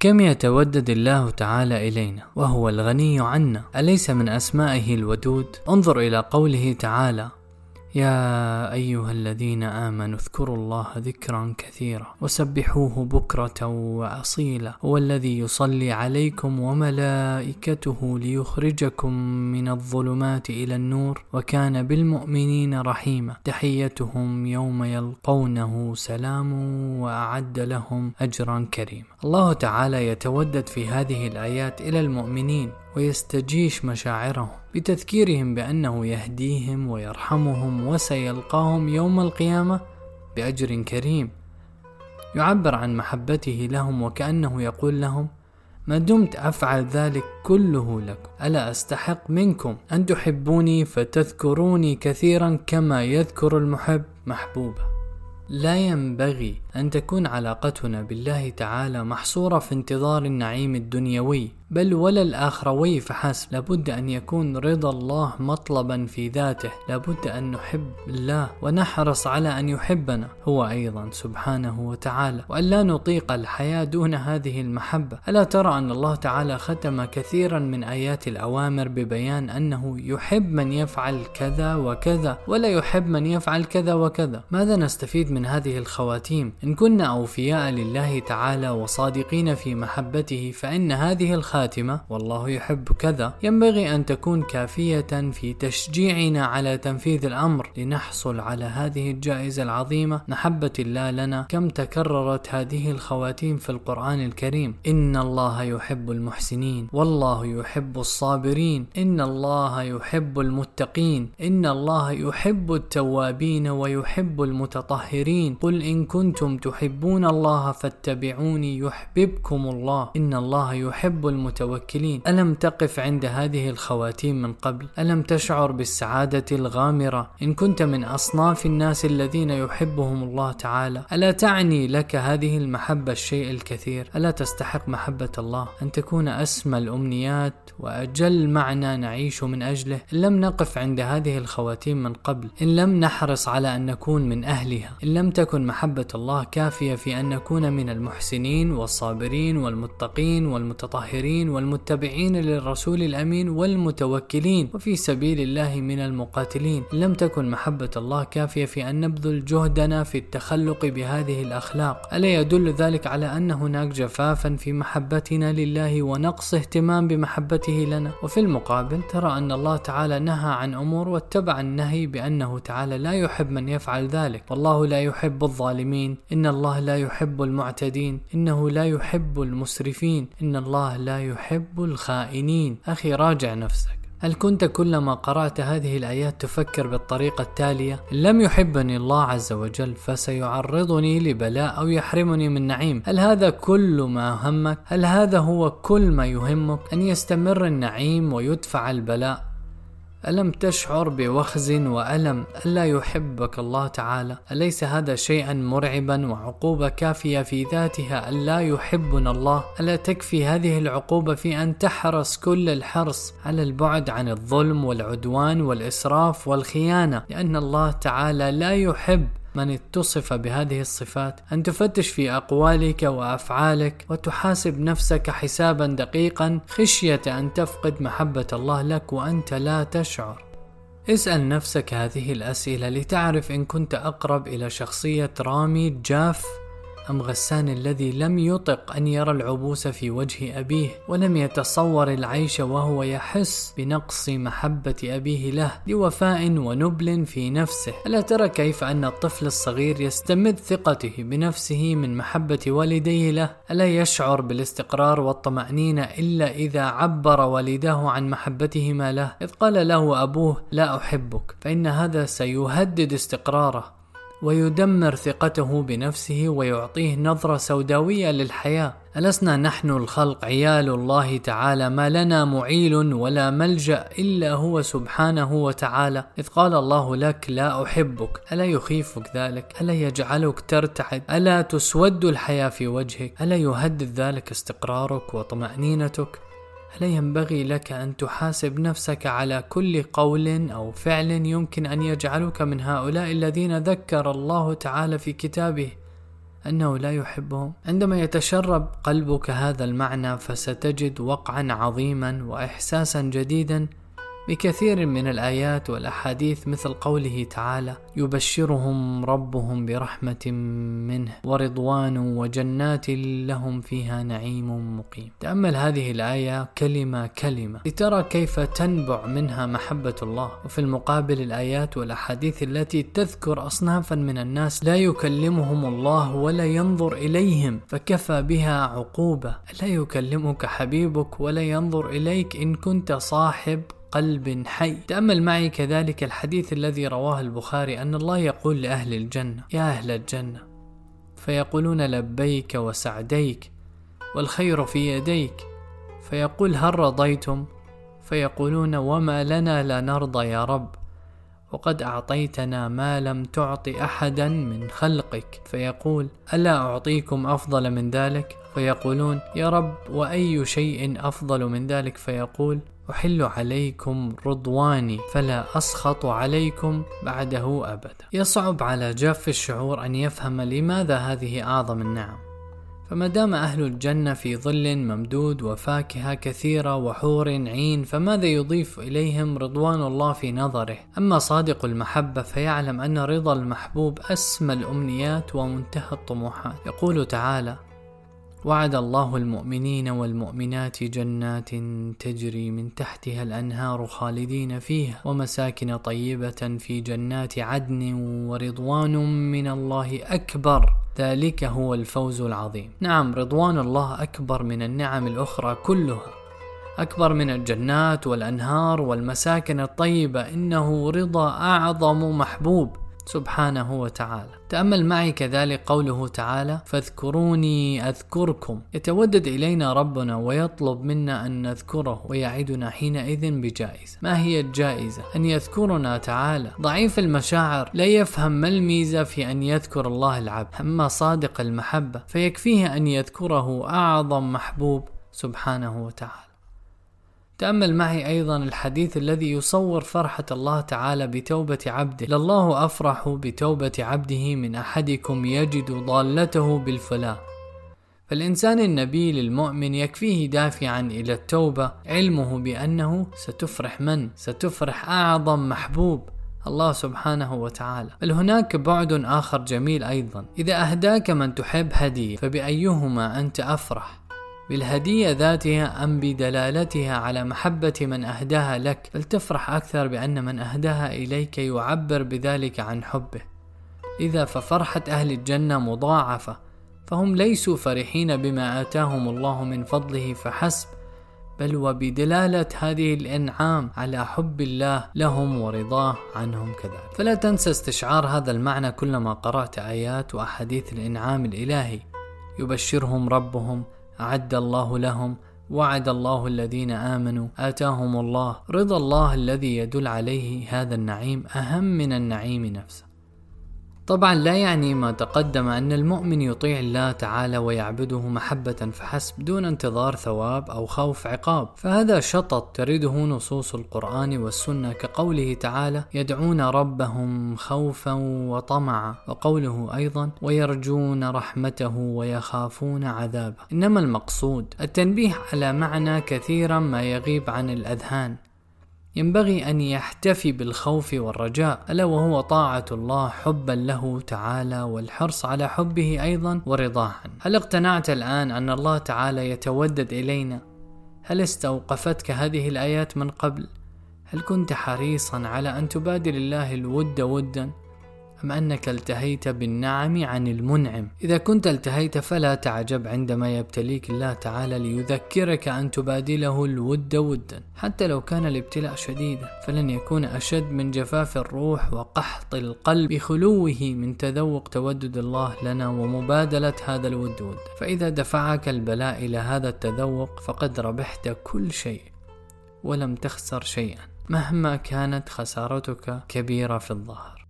كم يتودد الله تعالى إلينا وهو الغني عنا أليس من أسمائه الودود؟ انظر إلى قوله تعالى يا أيها الذين آمنوا اذكروا الله ذكرا كثيرا وسبحوه بكرة وأصيلا هو الذي يصلي عليكم وملائكته ليخرجكم من الظلمات إلى النور وكان بالمؤمنين رحيما تحيتهم يوم يلقونه سلام وأعد لهم أجرا كريما الله تعالى يتودد في هذه الآيات إلى المؤمنين ويستجيش مشاعرهم بتذكيرهم بأنه يهديهم ويرحمهم وسيلقاهم يوم القيامة بأجر كريم. يعبر عن محبته لهم وكأنه يقول لهم ما دمت أفعل ذلك كله لكم ألا أستحق منكم أن تحبوني فتذكروني كثيرا كما يذكر المحب محبوبه لا ينبغي أن تكون علاقتنا بالله تعالى محصورة في انتظار النعيم الدنيوي. بل ولا الآخروي فحسب. لابد أن يكون رضا الله مطلبا في ذاته. لابد أن نحب الله ونحرص على أن يحبنا هو أيضا سبحانه وتعالى. وأن لا نطيق الحياة دون هذه المحبة. ألا ترى أن الله تعالى ختم كثيرا من آيات الأوامر ببيان أنه يحب من يفعل كذا وكذا ولا يحب من يفعل كذا وكذا. ماذا نستفيد من هذه الخواتيم؟ إن كنا أوفياء لله تعالى وصادقين في محبته فإن هذه الخاتمة الخاتمة والله يحب كذا. ينبغي أن تكون كافية في تشجيعنا على تنفيذ الأمر لنحصل على هذه الجائزة العظيمة. محبة الله لنا كم تكررت هذه الخواتيم في القرآن الكريم. إن الله يحب المحسنين والله يحب الصابرين. إن الله يحب المتقين. إن الله يحب التوابين ويحب المتطهرين. قل إن كنتم تحبون الله فاتبعوني يحببكم الله. إن الله يحب المتقين. المتوكلين. ألم تقف عند هذه الخواتيم من قبل؟ ألم تشعر بالسعادة الغامرة؟ إن كنت من أصناف الناس الذين يحبهم الله تعالى ألا تعني لك هذه المحبة الشيء الكثير؟ ألا تستحق محبة الله؟ أن تكون أسمى الأمنيات وأجل معنى نعيش من أجله؟ إن لم نقف عند هذه الخواتيم من قبل إن لم نحرص على أن نكون من أهلها إن لم تكن محبة الله كافية في أن نكون من المحسنين والصابرين والمتقين والمتطهرين المؤمنين والمتبعين للرسول الأمين والمتوكلين وفي سبيل الله من المقاتلين. لم تكن محبة الله كافية في أن نبذل جهدنا في التخلق بهذه الأخلاق. ألا يدل ذلك على أن هناك جفافا في محبتنا لله ونقص اهتمام بمحبته لنا؟ وفي المقابل ترى أن الله تعالى نهى عن أمور واتبع النهي بأنه تعالى لا يحب من يفعل ذلك. والله لا يحب الظالمين. إن الله لا يحب المعتدين. إنه لا يحب المسرفين. إن الله لا يحب الخائنين. أخي راجع نفسك. هل كنت كلما قرأت هذه الآيات تفكر بالطريقة التالية؟ لم يحبني الله عز وجل فسيعرضني لبلاء أو يحرمني من نعيم. هل هذا كل ما همك؟ هل هذا هو كل ما يهمك؟ أن يستمر النعيم ويدفع البلاء؟ ألم تشعر بوخز وألم ألا يحبك الله تعالى؟ أليس هذا شيئا مرعبا وعقوبة كافية في ذاتها ألا يحبنا الله؟ ألا تكفي هذه العقوبة في أن تحرص كل الحرص على البعد عن الظلم والعدوان والإسراف والخيانة لأن الله تعالى لا يحب من اتصف بهذه الصفات أن تفتش في أقوالك وأفعالك وتحاسب نفسك حسابا دقيقا خشية أن تفقد محبة الله لك وأنت لا تشعر. اسأل نفسك هذه الأسئلة لتعرف إن كنت أقرب إلى شخصية رامي جاف. أم غسان الذي لم يطق أن يرى العبوس في وجه أبيه ولم يتصور العيش وهو يحس بنقص محبة أبيه له لوفاء ونبل في نفسه. ألا ترى كيف أن الطفل الصغير يستمد ثقته بنفسه من محبة والديه له؟ ألا يشعر بالاستقرار والطمأنينة إلا إذا عبر والداه عن محبتهما له؟ إذ قال له أبوه لا أحبك فإن هذا سيهدد استقراره. ويدمر ثقته بنفسه ويعطيه نظرة سوداوية للحياة. ألسنا نحن الخلق عيال الله تعالى ما لنا معيل ولا ملجأ إلا هو سبحانه وتعالى. إذ قال الله لك لا أحبك ألا يخيفك ذلك ألا يجعلك ترتعد ألا تسود الحياة في وجهك ألا يهدد ذلك استقرارك وطمأنينتك. هل ينبغي لك أن تحاسب نفسك على كل قول أو فعل يمكن أن يجعلك من هؤلاء الذين ذكر الله تعالى في كتابه أنه لا يحبهم؟ عندما يتشرب قلبك هذا المعنى فستجد وقعا عظيما وإحساسا جديدا بكثير من الآيات والأحاديث مثل قوله تعالى: يبشرهم ربهم برحمة منه ورضوان وجنات لهم فيها نعيم مقيم. تأمل هذه الآية كلمة كلمة لترى كيف تنبع منها محبة الله، وفي المقابل الآيات والأحاديث التي تذكر أصنافا من الناس لا يكلمهم الله ولا ينظر إليهم، فكفى بها عقوبة، لا يكلمك حبيبك ولا ينظر إليك إن كنت صاحب قلب حي. تأمل معي كذلك الحديث الذي رواه البخاري أن الله يقول لأهل الجنة يا أهل الجنة فيقولون لبيك وسعديك والخير في يديك. فيقول هل رضيتم؟ فيقولون وما لنا لا نرضى يا رب. وقد أعطيتنا ما لم تعط أحدا من خلقك. فيقول ألا أعطيكم أفضل من ذلك؟ فيقولون يا رب وأي شيء أفضل من ذلك؟ فيقول أحل عليكم رضواني فلا أسخط عليكم بعده أبدا. يصعب على جاف الشعور أن يفهم لماذا هذه أعظم النعم. فما دام أهل الجنة في ظل ممدود وفاكهة كثيرة وحور عين فماذا يضيف إليهم رضوان الله في نظره؟ أما صادق المحبة فيعلم أن رضا المحبوب أسمى الأمنيات ومنتهى الطموحات. يقول تعالى وعد الله المؤمنين والمؤمنات جنات تجري من تحتها الأنهار خالدين فيها ومساكن طيبة في جنات عدن ورضوان من الله أكبر. ذلك هو الفوز العظيم. نعم رضوان الله أكبر من النعم الأخرى كلها. أكبر من الجنات والأنهار والمساكن الطيبة إنه رضا أعظم محبوب. سبحانه وتعالى. تأمل معي كذلك قوله تعالى فاذكروني أذكركم. يتودد إلينا ربنا ويطلب منا أن نذكره ويعدنا حينئذ بجائزة. ما هي الجائزة؟ أن يذكرنا تعالى. ضعيف المشاعر لا يفهم ما الميزة في أن يذكر الله العبد. أما صادق المحبة فيكفيه أن يذكره أعظم محبوب سبحانه وتعالى. تأمل معي أيضا الحديث الذي يصور فرحة الله تعالى بتوبة عبده. لله أفرح بتوبة عبده من أحدكم يجد ضالته بالفلاح. فالإنسان النبيل المؤمن يكفيه دافعا إلى التوبة. علمه بأنه ستفرح من؟ ستفرح أعظم محبوب الله سبحانه وتعالى. بل هناك بعد آخر جميل أيضا. إذا أهداك من تحب هدية فبأيهما أنت أفرح؟ بالهدية ذاتها أم بدلالتها على محبة من أهداها لك؟ فلتفرح أكثر بأن من أهداها إليك يعبر بذلك عن حبه؟ إذا ففرحة أهل الجنة مضاعفة فهم ليسوا فرحين بما آتاهم الله من فضله فحسب بل وبدلالة هذه الإنعام على حب الله لهم ورضاه عنهم كذلك. فلا تنسى استشعار هذا المعنى كلما قرأت آيات وأحاديث الإنعام الإلهي. يبشرهم ربهم أعد الله لهم وعد الله الذين آمنوا آتاهم الله. رضا الله الذي يدل عليه هذا النعيم أهم من النعيم نفسه. طبعا لا يعني ما تقدم أن المؤمن يطيع الله تعالى ويعبده محبة فحسب دون انتظار ثواب أو خوف عقاب. فهذا شطط ترده نصوص القرآن والسنة كقوله تعالى يدعون ربهم خوفا وطمعا وقوله أيضا ويرجون رحمته ويخافون عذابه. إنما المقصود التنبيه على معنى كثيرا ما يغيب عن الأذهان. ينبغي أن يحتفي بالخوف والرجاء ألا وهو طاعة الله حبا له تعالى والحرص على حبه أيضا ورضاه هل اقتنعت الآن أن الله تعالى يتودد إلينا؟ هل استوقفتك هذه الآيات من قبل؟ هل كنت حريصا على أن تبادل الله الود ودا؟ أم أنك التهيت بالنعم عن المنعم؟ إذا كنت التهيت فلا تعجب عندما يبتليك الله تعالى ليذكرك أن تبادله الود ودا. حتى لو كان الابتلاء شديدا فلن يكون أشد من جفاف الروح وقحط القلب بخلوه من تذوق تودد الله لنا ومبادلة هذا الود ودا. فإذا دفعك البلاء إلى هذا التذوق فقد ربحت كل شيء ولم تخسر شيئا مهما كانت خسارتك كبيرة في الظهر.